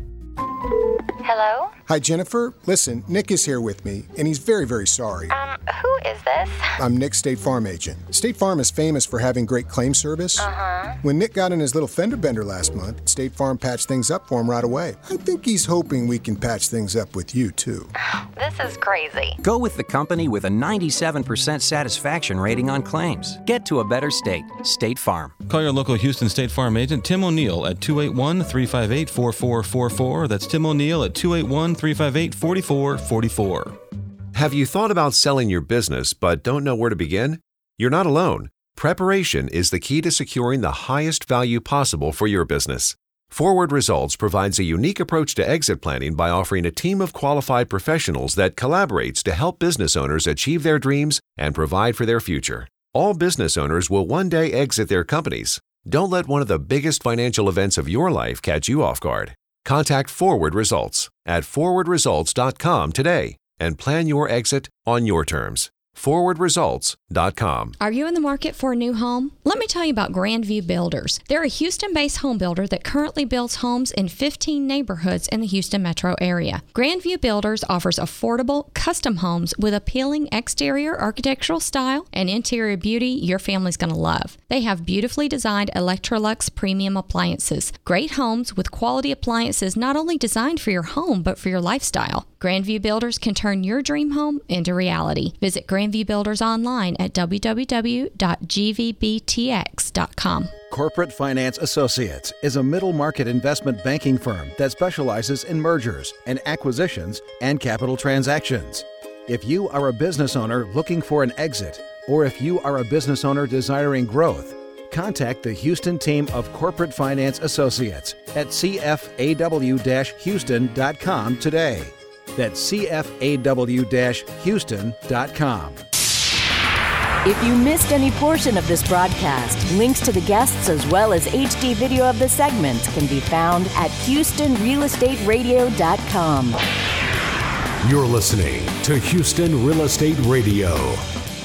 Speaker 10: Hello?
Speaker 11: Hi, Jennifer. Listen, Nick is here with me, and he's very, very sorry.
Speaker 10: Um, who is this?
Speaker 11: I'm Nick's State Farm agent. State Farm is famous for having great claim service.
Speaker 10: Uh-huh.
Speaker 11: When Nick got in his little fender bender last month, State Farm patched things up for him right away. I think he's hoping we can patch things up with you, too.
Speaker 10: This is crazy.
Speaker 12: Go with the company with a 97% satisfaction rating on claims. Get to a better state. State Farm.
Speaker 6: Call your local Houston State Farm agent, Tim O'Neill, at 281 358 4444. That's Tim O'Neill at 281 358 4444.
Speaker 8: Have you thought about selling your business but don't know where to begin? You're not alone. Preparation is the key to securing the highest value possible for your business. Forward Results provides a unique approach to exit planning by offering a team of qualified professionals that collaborates to help business owners achieve their dreams and provide for their future. All business owners will one day exit their companies. Don't let one of the biggest financial events of your life catch you off guard. Contact Forward Results at forwardresults.com today and plan your exit on your terms. forwardresults.com.
Speaker 3: Are you in the market for a new home? Let me tell you about Grandview Builders. They're a Houston based home builder that currently builds homes in 15 neighborhoods in the Houston metro area. Grandview Builders offers affordable, custom homes with appealing exterior architectural style and interior beauty your family's going to love. They have beautifully designed Electrolux premium appliances, great homes with quality appliances not only designed for your home but for your lifestyle. Grandview Builders can turn your dream home into reality. Visit Grandview Builders online at www.gvbtx.com.
Speaker 7: Corporate Finance Associates is a middle market investment banking firm that specializes in mergers and acquisitions and capital transactions. If you are a business owner looking for an exit, or if you are a business owner desiring growth, contact the Houston team of Corporate Finance Associates at cfaw houston.com today. That's cfaw houston.com.
Speaker 13: If you missed any portion of this broadcast, links to the guests as well as HD video of the segments can be found at HoustonRealEstateRadio.com.
Speaker 2: You're listening to Houston Real Estate Radio.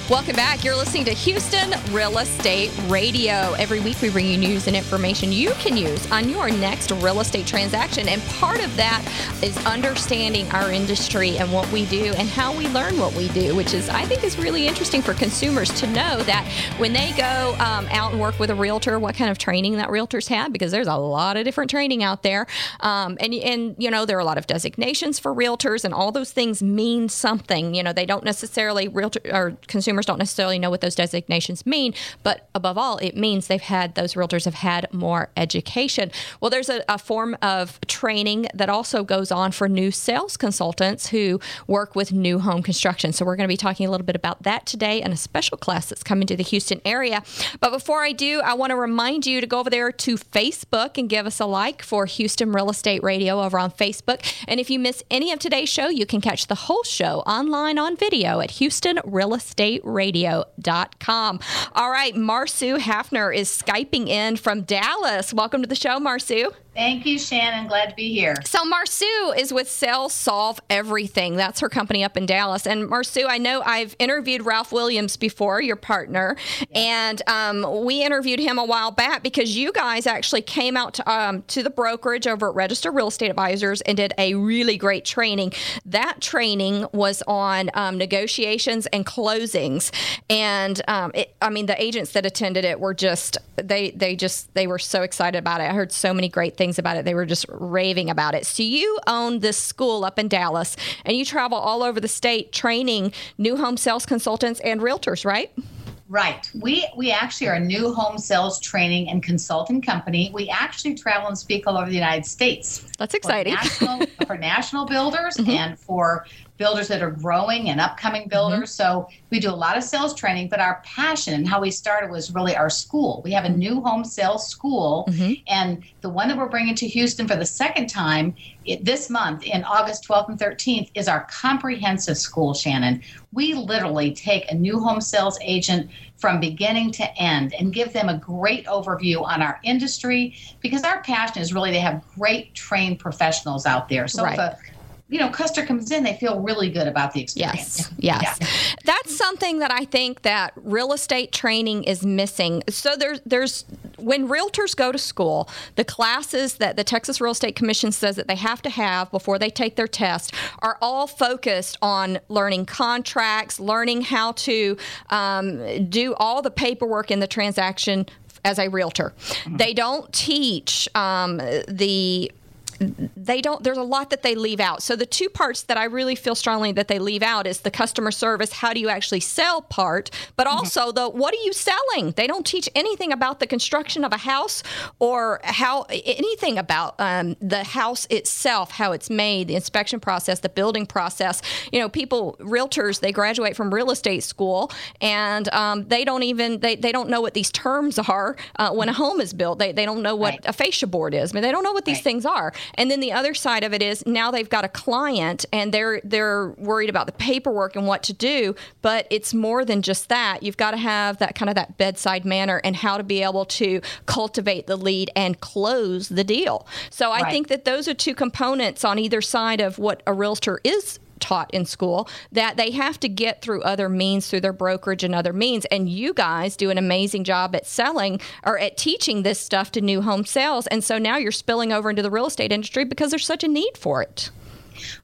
Speaker 3: Welcome back. You're listening to Houston Real Estate Radio. Every week we bring you news and information you can use on your next real estate transaction. And part of that is understanding our industry and what we do and how we learn what we do, which is, I think, is really interesting for consumers to know that when they go um, out and work with a realtor, what kind of training that realtors have, because there's a lot of different training out there. Um, and, and, you know, there are a lot of designations for realtors, and all those things mean something. You know, they don't necessarily, realtor or consumers don't necessarily know what those designations mean, but above all, it means they've had those realtors have had more education. Well, there's a, a form of training that also goes on for new sales consultants who work with new home construction. So we're going to be talking a little bit about that today and a special class that's coming to the Houston area. But before I do, I want to remind you to go over there to Facebook and give us a like for Houston Real Estate Radio over on Facebook. And if you miss any of today's show, you can catch the whole show online on video at Houston Real Estate radio.com. All right, Marsu Hafner is Skyping in from Dallas. Welcome to the show, Marsu.
Speaker 15: Thank you, Shannon. Glad to be here.
Speaker 3: So Marsu is with Sales Solve Everything. That's her company up in Dallas. And Marsu, I know I've interviewed Ralph Williams before, your partner, and um, we interviewed him a while back because you guys actually came out to, um, to the brokerage over at Register Real Estate Advisors and did a really great training. That training was on um, negotiations and closings, and um, it, I mean the agents that attended it were just they they just they were so excited about it. I heard so many great things about it. They were just raving about it. So you own this school up in Dallas, and you travel all over the state training new home sales consultants and realtors, right?
Speaker 15: Right. We we actually are a new home sales training and consulting company. We actually travel and speak all over the United States.
Speaker 3: That's exciting.
Speaker 15: For national, for national builders mm-hmm. and for builders that are growing and upcoming builders. Mm-hmm. So we do a lot of sales training, but our passion and how we started was really our school. We have a new home sales school, mm-hmm. and the one that we're bringing to Houston for the second time it, this month in August 12th and 13th is our comprehensive school, Shannon. We literally take a new home sales agent from beginning to end and give them a great overview on our industry because our passion is really to have great trained professionals out there. So right. if a you know, customer comes in, they feel really good about the experience.
Speaker 3: Yes, yes. Yeah. That's something that I think that real estate training is missing. So there's there's when realtors go to school, the classes that the Texas Real Estate Commission says that they have to have before they take their test are all focused on learning contracts, learning how to um, do all the paperwork in the transaction as a realtor. Mm-hmm. They don't teach um, the they don't there's a lot that they leave out. So the two parts that i really feel strongly that they leave out is the customer service how do you actually sell part but mm-hmm. also the what are you selling? They don't teach anything about the construction of a house or how anything about um, the house itself how it's made the inspection process the building process. You know people realtors they graduate from real estate school and um, they don't even they, they don't know what these terms are uh, when a home is built. They, they don't know what right. a fascia board is. I mean they don't know what these right. things are and then the other side of it is now they've got a client and they're they're worried about the paperwork and what to do, but it's more than just that. You've got to have that kind of that bedside manner and how to be able to cultivate the lead and close the deal. So I right. think that those are two components on either side of what a realtor is taught in school that they have to get through other means through their brokerage and other means. And you guys do an amazing job at selling or at teaching this stuff to new home sales. And so now you're spilling over into the real estate industry because there's such a need for it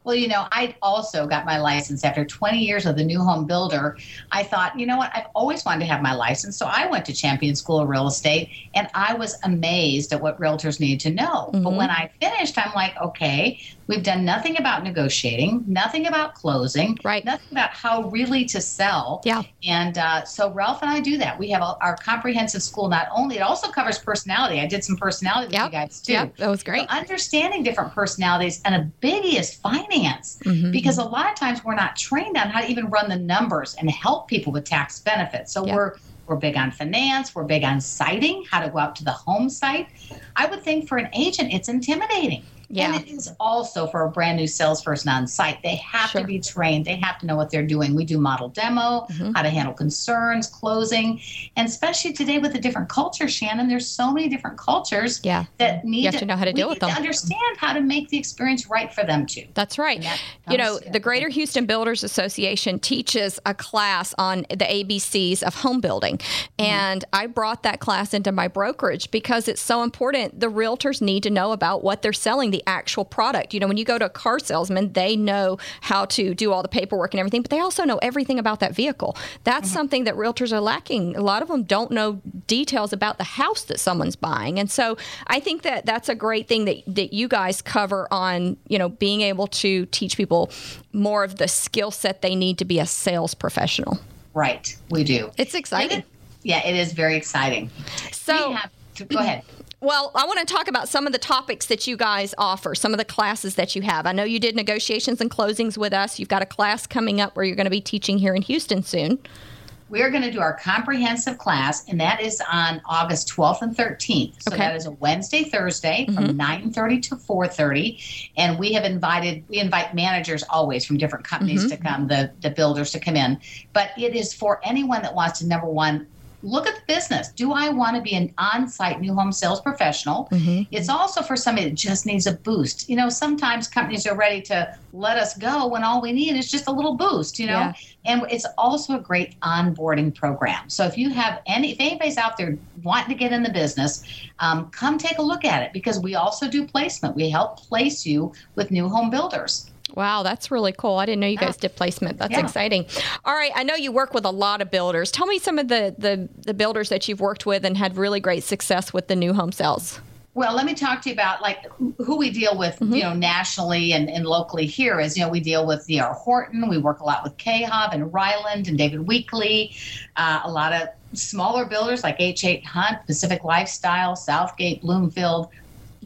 Speaker 15: well, you know, I also got my license after 20 years of the new home builder. I thought, you know what, I've always wanted to have my license. So I went to Champion School of Real Estate and I was amazed at what realtors need to know. Mm-hmm. But when I finished, I'm like, okay, we've done nothing about negotiating, nothing about closing,
Speaker 3: right?
Speaker 15: Nothing about how really to sell.
Speaker 3: Yeah.
Speaker 15: And uh, so Ralph and I do that. We have a, our comprehensive school. Not only it also covers personality. I did some personality with
Speaker 3: yep.
Speaker 15: you guys too.
Speaker 3: Yeah, that was great.
Speaker 15: So understanding different personalities and a biggie is finance mm-hmm. because a lot of times we're not trained on how to even run the numbers and help people with tax benefits. So we're we're big on finance. We're big on siting, how to go out to the home site. I would think for an agent, it's intimidating.
Speaker 3: Yeah.
Speaker 15: And it is also for a brand new salesperson on site. They have sure. to be trained. They have to know what they're doing. We do model demo, mm-hmm. how to handle concerns, closing, and especially today with the different cultures, Shannon, there's so many different cultures
Speaker 3: yeah.
Speaker 15: that need
Speaker 3: to, to know how to deal with them.
Speaker 15: To understand how to make the experience right for them too.
Speaker 3: That's right. That you know, the Greater Houston Builders Association teaches a class on the ABCs of home building. Mm-hmm. And I brought that class into my brokerage because it's so important. The realtors need to know about what they're selling, the actual product. You know, when you go to a car salesman, they know how to do all the paperwork and everything, but they also know everything about that vehicle. That's mm-hmm. something that realtors are lacking. A lot of them don't know details about the house that someone's buying. And so I think that that's a great thing that, that you guys cover on, you know, being able to teach people more of the skill set they need to be a sales professional.
Speaker 15: Right, we do.
Speaker 3: It's exciting.
Speaker 15: It, yeah, it is very exciting.
Speaker 3: So,
Speaker 15: to, go ahead.
Speaker 3: Well, I want to talk about some of the topics that you guys offer, some of the classes that you have. I know you did negotiations and closings with us. You've got a class coming up where you're going to be teaching here in Houston soon.
Speaker 15: We are going to do our comprehensive class, and that is on August 12th and 13th. So
Speaker 3: okay.
Speaker 15: that is a Wednesday, Thursday from mm-hmm. 9:30 to 4:30. And we have invited, we invite managers always from different companies mm-hmm. to come, the the builders to come in. But it is for anyone that wants to number one look at the business. Do I want to be an on site new home sales professional? Mm-hmm. It's also for somebody that just needs a boost. You know, sometimes companies are ready to let us go when all we need is just a little boost, you know? Yeah. And it's also a great onboarding program. So if you have any, if anybody's out there wanting to get in the business, um, come take a look at it because we also do placement. We help place you with new home builders.
Speaker 3: Wow, that's really cool. I didn't know you guys did placement. That's yeah. exciting. All right, I know you work with a lot of builders. Tell me some of the, the, the builders that you've worked with and had really great success with the new home sales.
Speaker 15: Well, let me talk to you about like who we deal with, mm-hmm. you know, nationally and, and locally here is, you know, we deal with D.R. Horton. We work a lot with KHOV and Ryland and David Weekley. Uh, a lot of smaller builders like H8 Hunt, Pacific Lifestyle, Southgate, Bloomfield,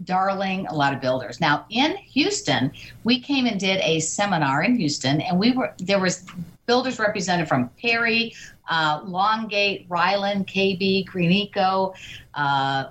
Speaker 15: Darling, a lot of builders. Now in Houston, we came and did a seminar in Houston, and we were there was builders represented from Perry, uh, Lawngate, Ryland, KB, Green Eco. Uh,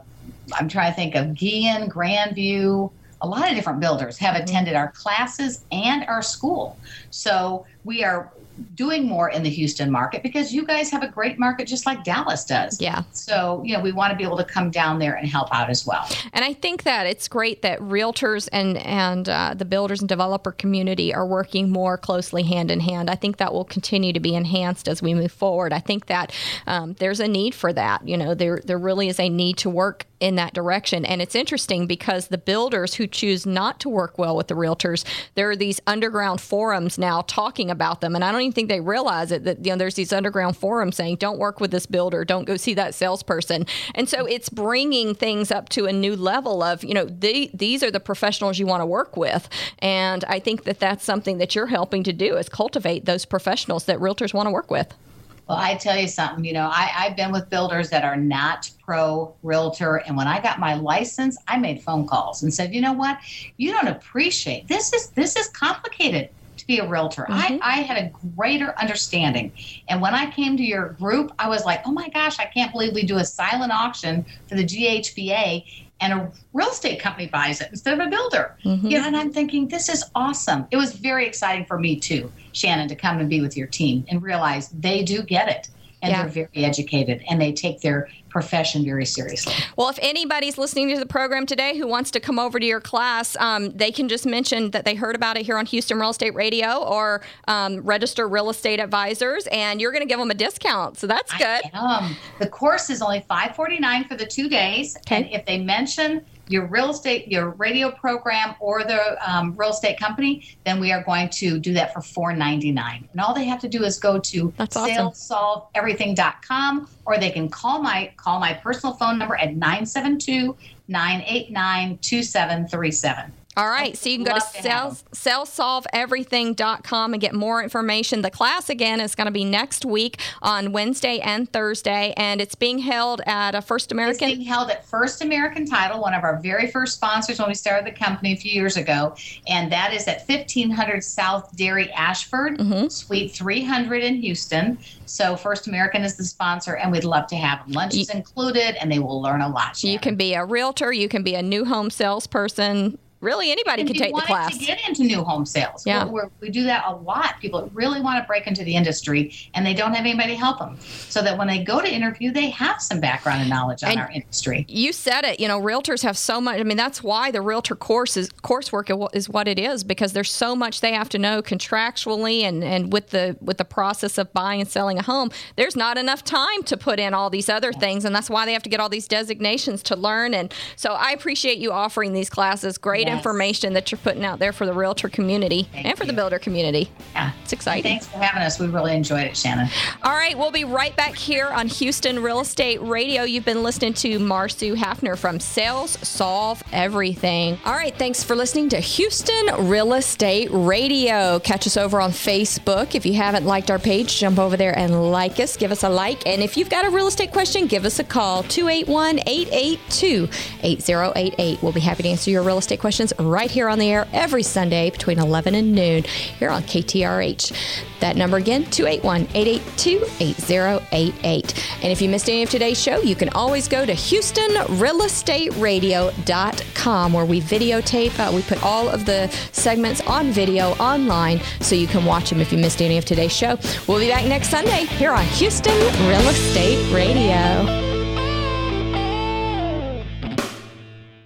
Speaker 15: I'm trying to think of Gehan, Grandview. A lot of different builders have attended our classes and our school. So we are doing more in the Houston market because you guys have a great market just like Dallas does.
Speaker 3: Yeah.
Speaker 15: So, you know, we want to be able to come down there and help out as well.
Speaker 3: And I think that it's great that realtors and and uh, the builders and developer community are working more closely hand in hand. I think that will continue to be enhanced as we move forward. I think that um, there's a need for that. You know, there there really is a need to work in that direction. And it's interesting because the builders who choose not to work well with the realtors, there are these underground forums now talking about them. And I don't even think they realize it that you know there's these underground forums saying, "Don't work with this builder. Don't go see that salesperson." And so it's bringing things up to a new level of you know they, these are the professionals you want to work with. And I think that that's something that you're helping to do is cultivate those professionals that realtors want to work with.
Speaker 15: Well, I tell you something, you know, I, I've been with builders that are not pro realtor. And when I got my license, I made phone calls and said, you know what? You don't appreciate this is this is complicated to be a realtor. Mm-hmm. I, I had a greater understanding. And when I came to your group, I was like, oh my gosh, I can't believe we do a silent auction for the GHBA and a real estate company buys it instead of a builder. Mm-hmm. You know, and I'm thinking, this is awesome. It was very exciting for me too, Shannon, to come and be with your team and realize they do get it. and
Speaker 3: Yeah.
Speaker 15: they're very educated and they take their profession very seriously.
Speaker 3: Well, if anybody's listening to the program today who wants to come over to your class, um, they can just mention that they heard about it here on Houston Real Estate Radio or um, register real estate advisors, and you're going to give them a discount. So that's good.
Speaker 15: The course is only five forty nine for the two days, and if they mention your real estate, your radio program, or the um, real estate company, then we are going to do that for four ninety nine. And all they have to do is go to
Speaker 3: awesome.
Speaker 15: salesolveeverything.com, or they can call my call my personal phone number at 972 989 2737.
Speaker 3: All right, so you can go to
Speaker 15: to
Speaker 3: sales, salesolveeverything.com and get more information. The class again is going to be next week on Wednesday and Thursday, and it's being held at a First American.
Speaker 15: It's being held at First American Title, one of our very first sponsors when we started the company a few years ago, and that is at 1500 South Dairy Ashford,
Speaker 3: Mm-hmm.
Speaker 15: Suite 300 in Houston. So First American is the sponsor, and we'd love to have them. Lunch is included, and they will learn a lot.
Speaker 3: You can be a realtor, you can be a new home salesperson. Really, anybody
Speaker 15: If
Speaker 3: can take the class.
Speaker 15: To get into new home sales,
Speaker 3: Yeah.
Speaker 15: We're- we're- do that a lot. People really want to break into the industry, and they don't have anybody to help them. So that when they go to interview, they have some background and knowledge on
Speaker 3: And
Speaker 15: our industry.
Speaker 3: You said it. You know, realtors have so much. I mean, that's why the realtor course is coursework is what it is because there's so much they have to know contractually and and with the with the process of buying and selling a home. There's not enough time to put in all these other things, and that's why they have to get all these designations to learn. And so, I appreciate you offering these classes. Great
Speaker 15: Yes.
Speaker 3: information that you're putting out there for the realtor community and for the builder community.
Speaker 15: Yeah,
Speaker 3: it's exciting.
Speaker 15: Thanks for having us. We really enjoyed it, Shannon.
Speaker 3: All right, we'll be right back here on Houston Real Estate Radio. You've been listening to Marsu Hafner from Sales Solve Everything. All right, thanks for listening to Houston Real Estate Radio. Catch us over on Facebook. If you haven't liked our page, jump over there and like us. Give us a like. And if you've got a real estate question, give us a call 281 882 8088. We'll be happy to answer your real estate right here on the air every Sunday between 11 and noon here on KTRH. That number again, 281 882 8088. And if you missed any of today's show, you can always go to HoustonRealEstateRadio.com where we videotape. Uh, we put all of the segments on video online so you can watch them if you missed any of today's show. We'll be back next Sunday here on Houston Real Estate Radio.